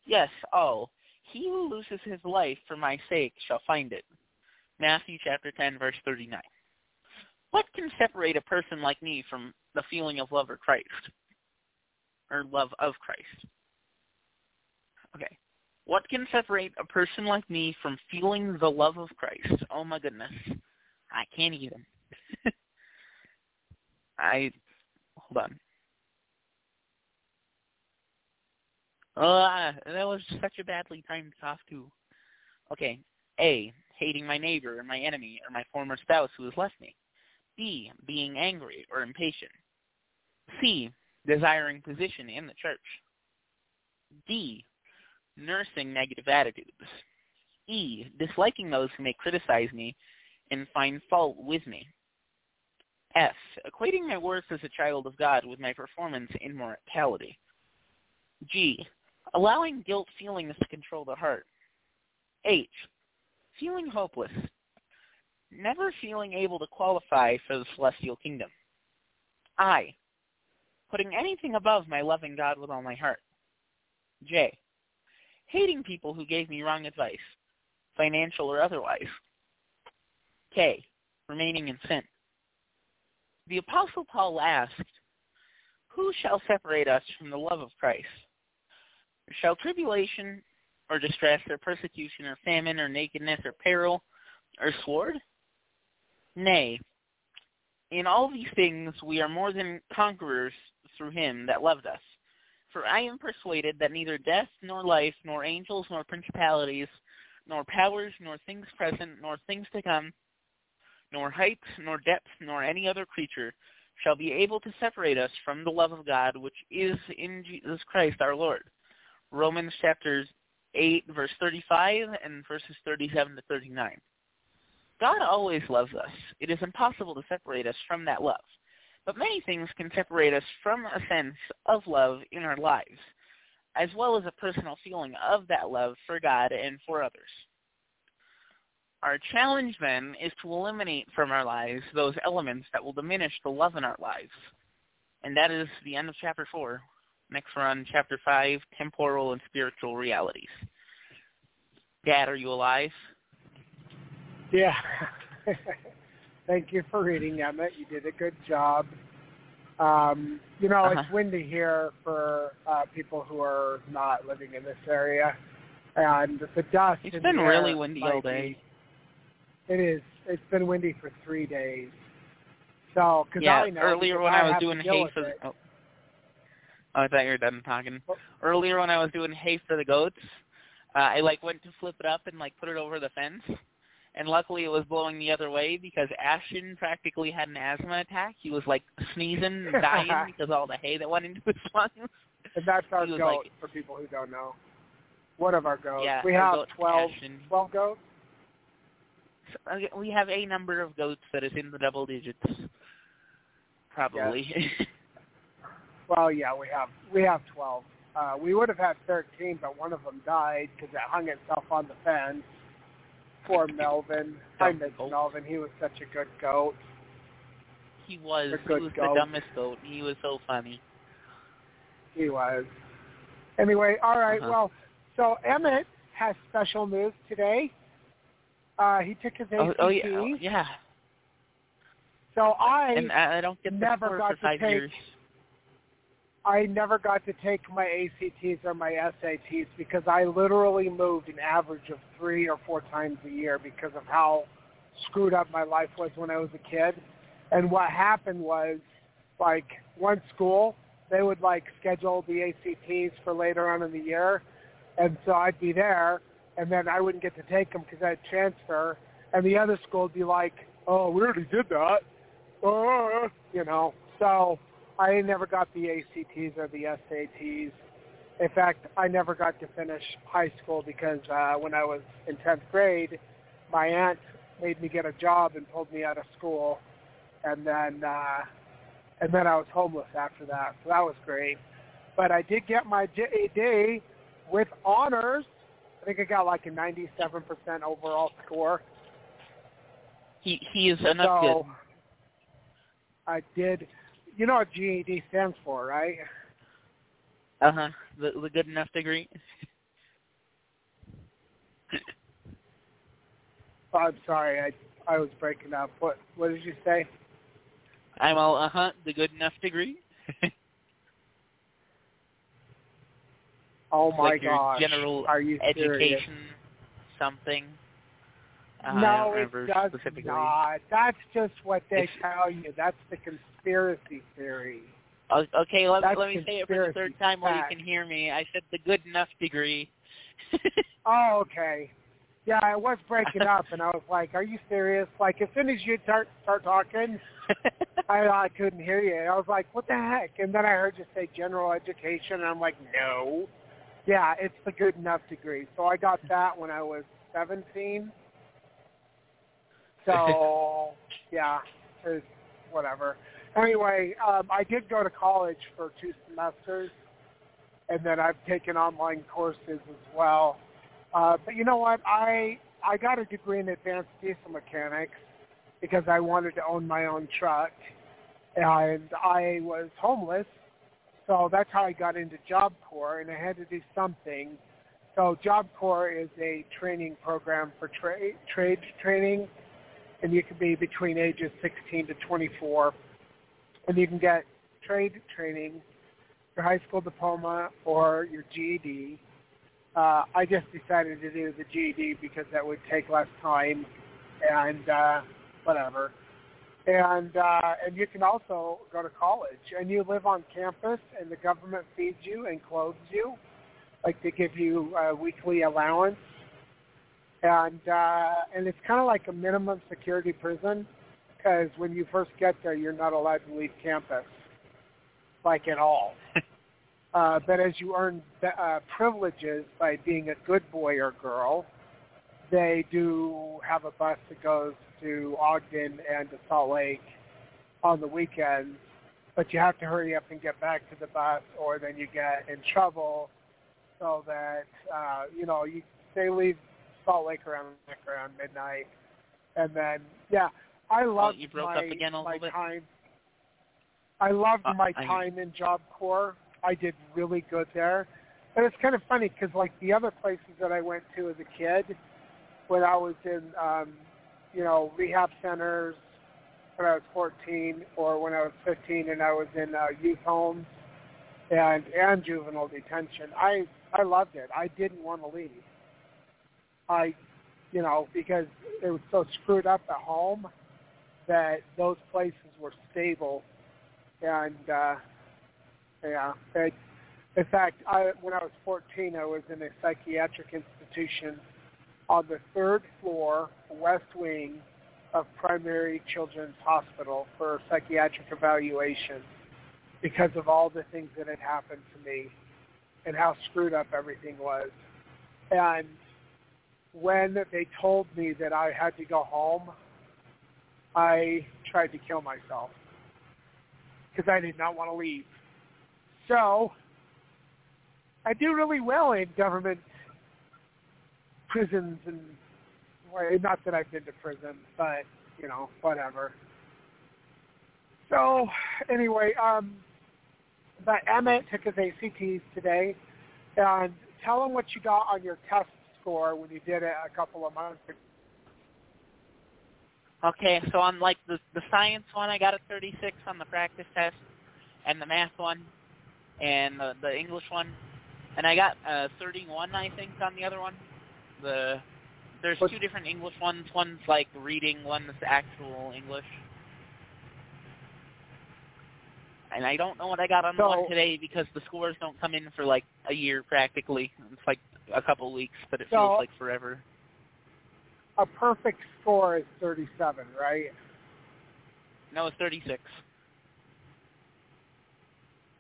Yes, all. He who loses his life for my sake shall find it. Matthew chapter 10, verse 39. What can separate a person like me from the feeling of love or Christ? Or love of Christ? Okay. What can separate a person like me from feeling the love of Christ? Oh my goodness. I can't even. I hold on. Uh, that was such a badly timed cough too. Okay. A. Hating my neighbor or my enemy or my former spouse who has left me. B. Being angry or impatient. C. Desiring position in the church. D. Nursing negative attitudes. E. Disliking those who may criticize me and find fault with me. F. Equating my worth as a child of God with my performance in mortality. G. Allowing guilt feelings to control the heart. H. Feeling hopeless. Never feeling able to qualify for the celestial kingdom. I. Putting anything above my loving God with all my heart. J. Hating people who gave me wrong advice, financial or otherwise. K. Remaining in sin. The Apostle Paul asked, Who shall separate us from the love of Christ? Shall tribulation or distress or persecution or famine or nakedness or peril or sword? Nay, in all these things we are more than conquerors through him that loved us. For I am persuaded that neither death nor life, nor angels nor principalities, nor powers, nor things present, nor things to come, nor height, nor depth, nor any other creature shall be able to separate us from the love of God which is in Jesus Christ our Lord. Romans chapters 8, verse 35, and verses 37 to 39. God always loves us. It is impossible to separate us from that love. But many things can separate us from a sense of love in our lives, as well as a personal feeling of that love for God and for others. Our challenge then is to eliminate from our lives those elements that will diminish the love in our lives. And that is the end of chapter 4. Next we're on chapter 5, temporal and spiritual realities. Dad, are you alive? Yeah. Thank you for reading, Emmett. You did a good job. Um, you know, Uh-huh. it's windy here for uh, people who are not living in this area, and the dust. It's been really windy all day. be- It is. It's been windy for three days. So, because yeah, I know earlier when I was doing hay for the, oh. oh, I thought you were done talking. Oh. Earlier when I was doing hay for the goats, uh, I like went to flip it up and like put it over the fence, and luckily it was blowing the other way because Ashton practically had an asthma attack. He was like sneezing and dying because all the hay that went into his lungs. And that's our goat like- for people who don't know. One of our goats. Yeah, we have goat, twelve, Ashton. twelve goats. So, okay, we have a number of goats that is in the double digits. Probably. Well, yeah, we have we have twelve. Uh, we would have had thirteen, but one of them died because it hung itself on the fence. Poor Melvin. I miss goat. Melvin. He was such a good goat. he was he was goat. the dumbest goat. He was so funny. He was. Anyway, all right, Uh-huh. Well, so Emmett has special news today. Uh, he took his ACT. Oh, oh yeah, oh, yeah. So I and I I don't get never got for to five take- years. I never got to take my ACTs or my SATs because I literally moved an average of three or four times a year because of how screwed up my life was when I was a kid. And what happened was, like, one school, they would, like, schedule the ACTs for later on in the year. And so I'd be there, and then I wouldn't get to take them because I'd transfer. And the other school would be like, oh, we already did that. Uh, you know, so I never got the ACTs or the SATs. In fact, I never got to finish high school because uh, when I was in 10th grade, my aunt made me get a job and pulled me out of school, and then uh, and then I was homeless after that. So that was great. But I did get my GED with honors. I think I got like a 97% overall score. He he is enough so good. I did. You know what GED stands for, right? Uh huh. The the good enough degree. Oh, I'm sorry, I I was breaking up. What what did you say? I'm all uh huh. The good enough degree. Oh my like gosh! general Are you serious? education something. Uh, no, it does specifically. not. That's just what they It's- tell you. That's the conspiracy theory. Okay, let, That's let me say it for the third time while you can hear me. I said the good enough degree. Oh, okay. Yeah, I was breaking up, and I was like, "Are you serious?" Like as soon as you start start talking, I I couldn't hear you. I was like, "What the heck?" And then I heard you say general education, and I'm like, "No." Yeah, it's the good enough degree. So I got that when I was 17. So yeah, it's whatever. Anyway, um, I did go to college for two semesters, and then I've taken online courses as well. Uh, but you know what? I I got a degree in advanced diesel mechanics because I wanted to own my own truck, and I was homeless, so that's how I got into Job Corps, and I had to do something. So Job Corps is a training program for tra- trade training, and you can be between ages 16 to 24, and you can get trade training, your high school diploma, or your GED. Uh, I just decided to do the GED because that would take less time, and uh, whatever. And uh, and you can also go to college, and you live on campus, and the government feeds you and clothes you, like they give you a weekly allowance, and uh, and it's kind of like a minimum security prison, because when you first get there, you're not allowed to leave campus, like at all. Uh, but as you earn uh, privileges by being a good boy or girl, they do have a bus that goes to Ogden and to Salt Lake on the weekends. But you have to hurry up and get back to the bus, or then you get in trouble. So that uh, you know, you they leave Salt Lake around around midnight, and then yeah, I loved oh, you broke my, up again a my bit. time. I loved Uh, my I- time in Job Corps. I did really good there. But it's kind of funny because like the other places that I went to as a kid, when I was in, um, you know, rehab centers when I was 14, or when I was 15 and I was in uh, youth homes and and juvenile detention. I I loved it. I didn't want to leave. I, you know, because it was so screwed up at home that those places were stable. And uh yeah it, in fact i when i was 14 i was in a psychiatric institution on the third floor west wing of primary children's hospital for psychiatric evaluation because of all the things that had happened to me and how screwed up everything was. And when they told me that i had to go home i tried to kill myself because I did not want to leave. So I do really well in government prisons and well, not that I've been to prison, but you know, whatever. So anyway, um, but Emmett took his ACTs today, and tell him what you got on your test score when you did it a couple of months ago. Okay, so on like the the science one, I got a 36 on the practice test, and the math one, and the the English one, and I got a 31, I think, on the other one. The there's two different English ones. One's like reading, one's actual English. And I don't know what I got on the So- one today because the scores don't come in for like a year practically. It's like a couple weeks, but it So- feels like forever. A perfect score is 37, right? No, it's 36.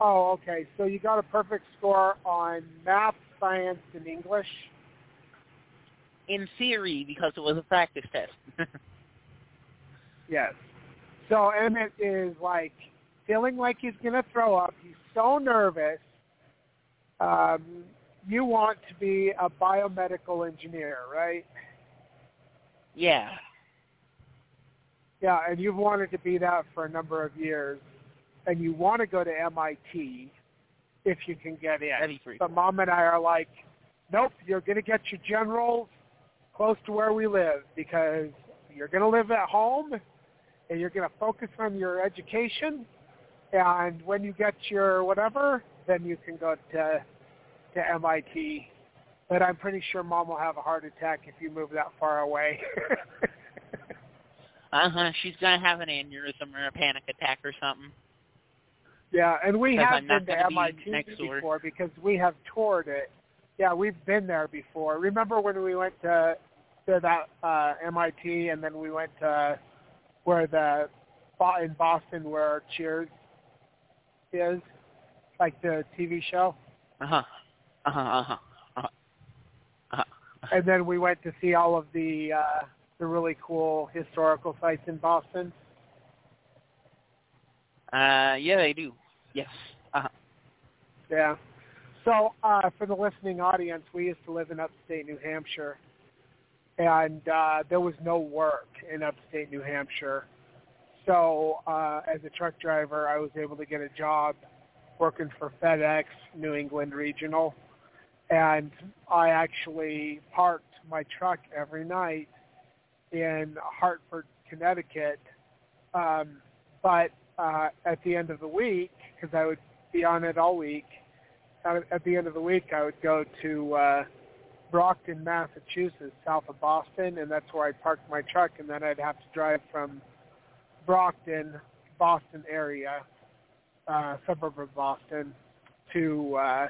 Oh, okay. So you got a perfect score on math, science, and English. In theory, because it was a practice test. Yes. So Emmett is like feeling like he's gonna throw up. He's so nervous. Um, you want to be a biomedical engineer, right? yeah. Yeah, and you've wanted to be that for a number of years, and you want to go to MIT if you can get in. That'd be pretty But mom and I are like, nope, you're going to get your generals close to where we live because you're going to live at home and you're going to focus on your education. And when you get your whatever, then you can go to to MIT. But I'm pretty sure mom will have a heart attack if you move that far away. Uh huh. She's gonna have an aneurysm or a panic attack or something. Yeah, and we have I'm been to gonna be MIT next door. before because we have toured it. Yeah, we've been there before. Remember when we went to to that uh MIT and then we went to where the in Boston where Cheers is, like the TV show, Uh huh. Uh huh. Uh huh. Uh huh. and then we went to see all of the uh the really cool historical sites in Boston. Uh, yeah, they do. Yes. Uh huh. Yeah. So uh, for the listening audience, we used to live in upstate New Hampshire, and uh, there was no work in upstate New Hampshire. So uh, as a truck driver, I was able to get a job working for FedEx New England Regional, and I actually parked my truck every night in Hartford, Connecticut. Um, but uh, at the end of the week, because I would be on it all week, at at the end of the week, I would go to uh, Brockton, Massachusetts, south of Boston, and that's where I parked my truck, and then I'd have to drive from Brockton, Boston area, uh, suburb of Boston, to uh,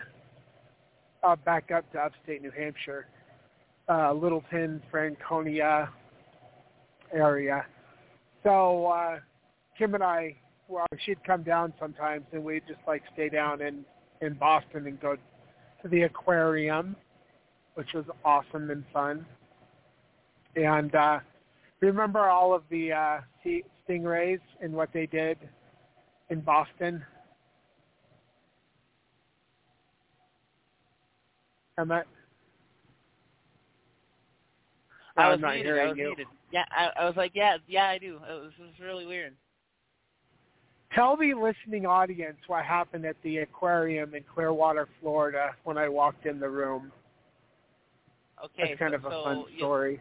uh, back up to upstate New Hampshire, uh, Littleton, Franconia area. So uh, Kim and I, well, she'd come down sometimes, and we'd just like stay down and in Boston and go to the aquarium, which was awesome and fun. And uh, remember all of the uh, stingrays and what they did in Boston? Emmett? Oh, I was I'm not muted. hearing I was you. muted. Yeah, I, I was like, yeah, yeah, I do. It was, it was really weird. Tell the listening audience what happened at the aquarium in Clearwater, Florida, when I walked in the room. Okay, That's kind so, of a so, fun you- story.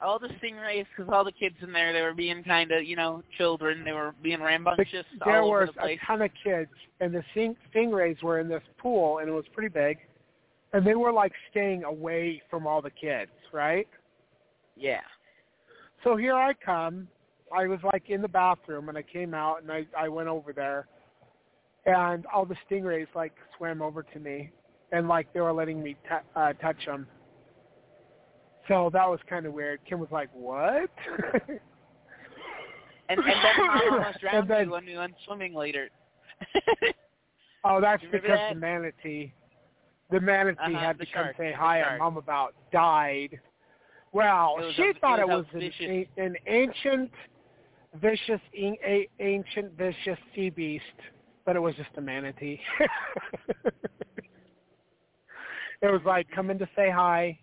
All the stingrays, because all the kids in there, they were being kind of, you know, children. They were being rambunctious there was the a ton of kids, and the sting- stingrays were in this pool, and it was pretty big, and they were like staying away from all the kids, right? Yeah. So here I come. I was like in the bathroom, and I came out, and I I went over there, and all the stingrays like swam over to me, and like they were letting me t- uh, touch them. So that was kind of weird. Kim was like, "What?" And, and then Mom almost drowned then- me when we went swimming later. Oh, that's because that? the manatee, the manatee Uh-huh, had to come say hi, and Mom about died. Well, she a- thought it it was was, an, an ancient, vicious, in- a, ancient, vicious sea beast, but it was just a manatee. it was like coming to say hi.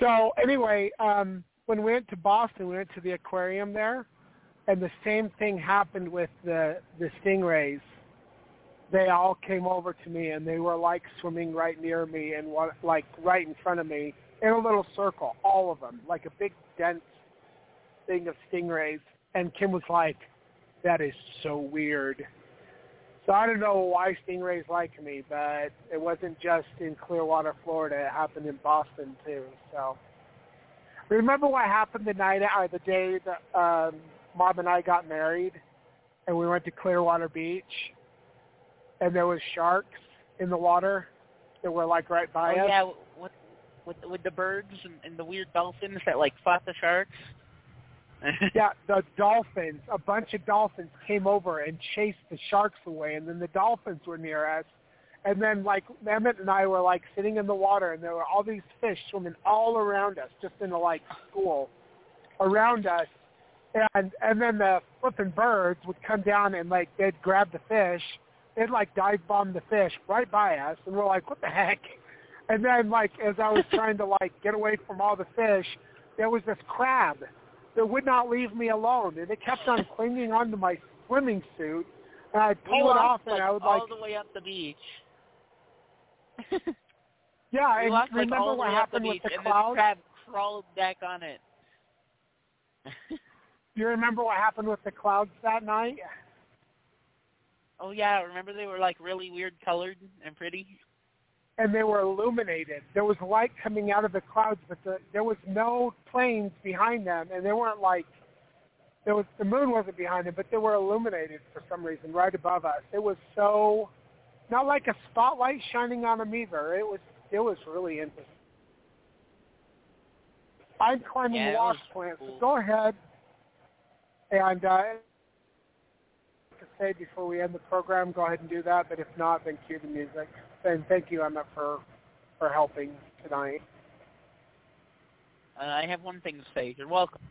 So anyway, um, when we went to Boston, we went to the aquarium there, and the same thing happened with the the stingrays they all came over to me and they were like swimming right near me and like right in front of me in a little circle, all of them, like a big dense thing of stingrays. And Kim was like, "That is so weird." So I don't know why stingrays like me, but it wasn't just in Clearwater, Florida. It happened in Boston too. So remember what happened the night or the day that um, Mom and I got married, and we went to Clearwater Beach and there was sharks in the water that were like right by oh us. yeah, with with with the birds and, and the weird dolphins that like fought the sharks. Yeah, the dolphins, a bunch of dolphins came over and chased the sharks away, and then the dolphins were near us. And then, like, Emmett and I were, like, sitting in the water, and there were all these fish swimming all around us, just in a, like, school around us. And and then the flipping birds would come down and, like, they'd grab the fish. They'd, like, dive bomb the fish right by us, and we're like, what the heck? And then, like, as I was trying to, like, get away from all the fish, there was this crab that would not leave me alone, and it kept on clinging onto my swimming suit. And I'd we pull it off, walked and like, I would all like, the way up the beach. yeah. we And walked like remember all what way up the happened beach, with the and clouds? this crab crawled back on it. You remember what happened with the clouds that night? oh yeah, remember they were like really weird colored and pretty. And they were illuminated. There was light coming out of the clouds, but the, there was no planes behind them, and they weren't like there was the moon wasn't behind them, but they were illuminated for some reason right above us. It was so not like a spotlight shining on them either. It was it was really interesting. I'm climbing Yeah, wash was plants. cool. So go ahead and uh, to say before we end the program, go ahead and do that. But if not, then cue the music and thank you, Emma, for for helping tonight. And I have one thing to say. You're welcome.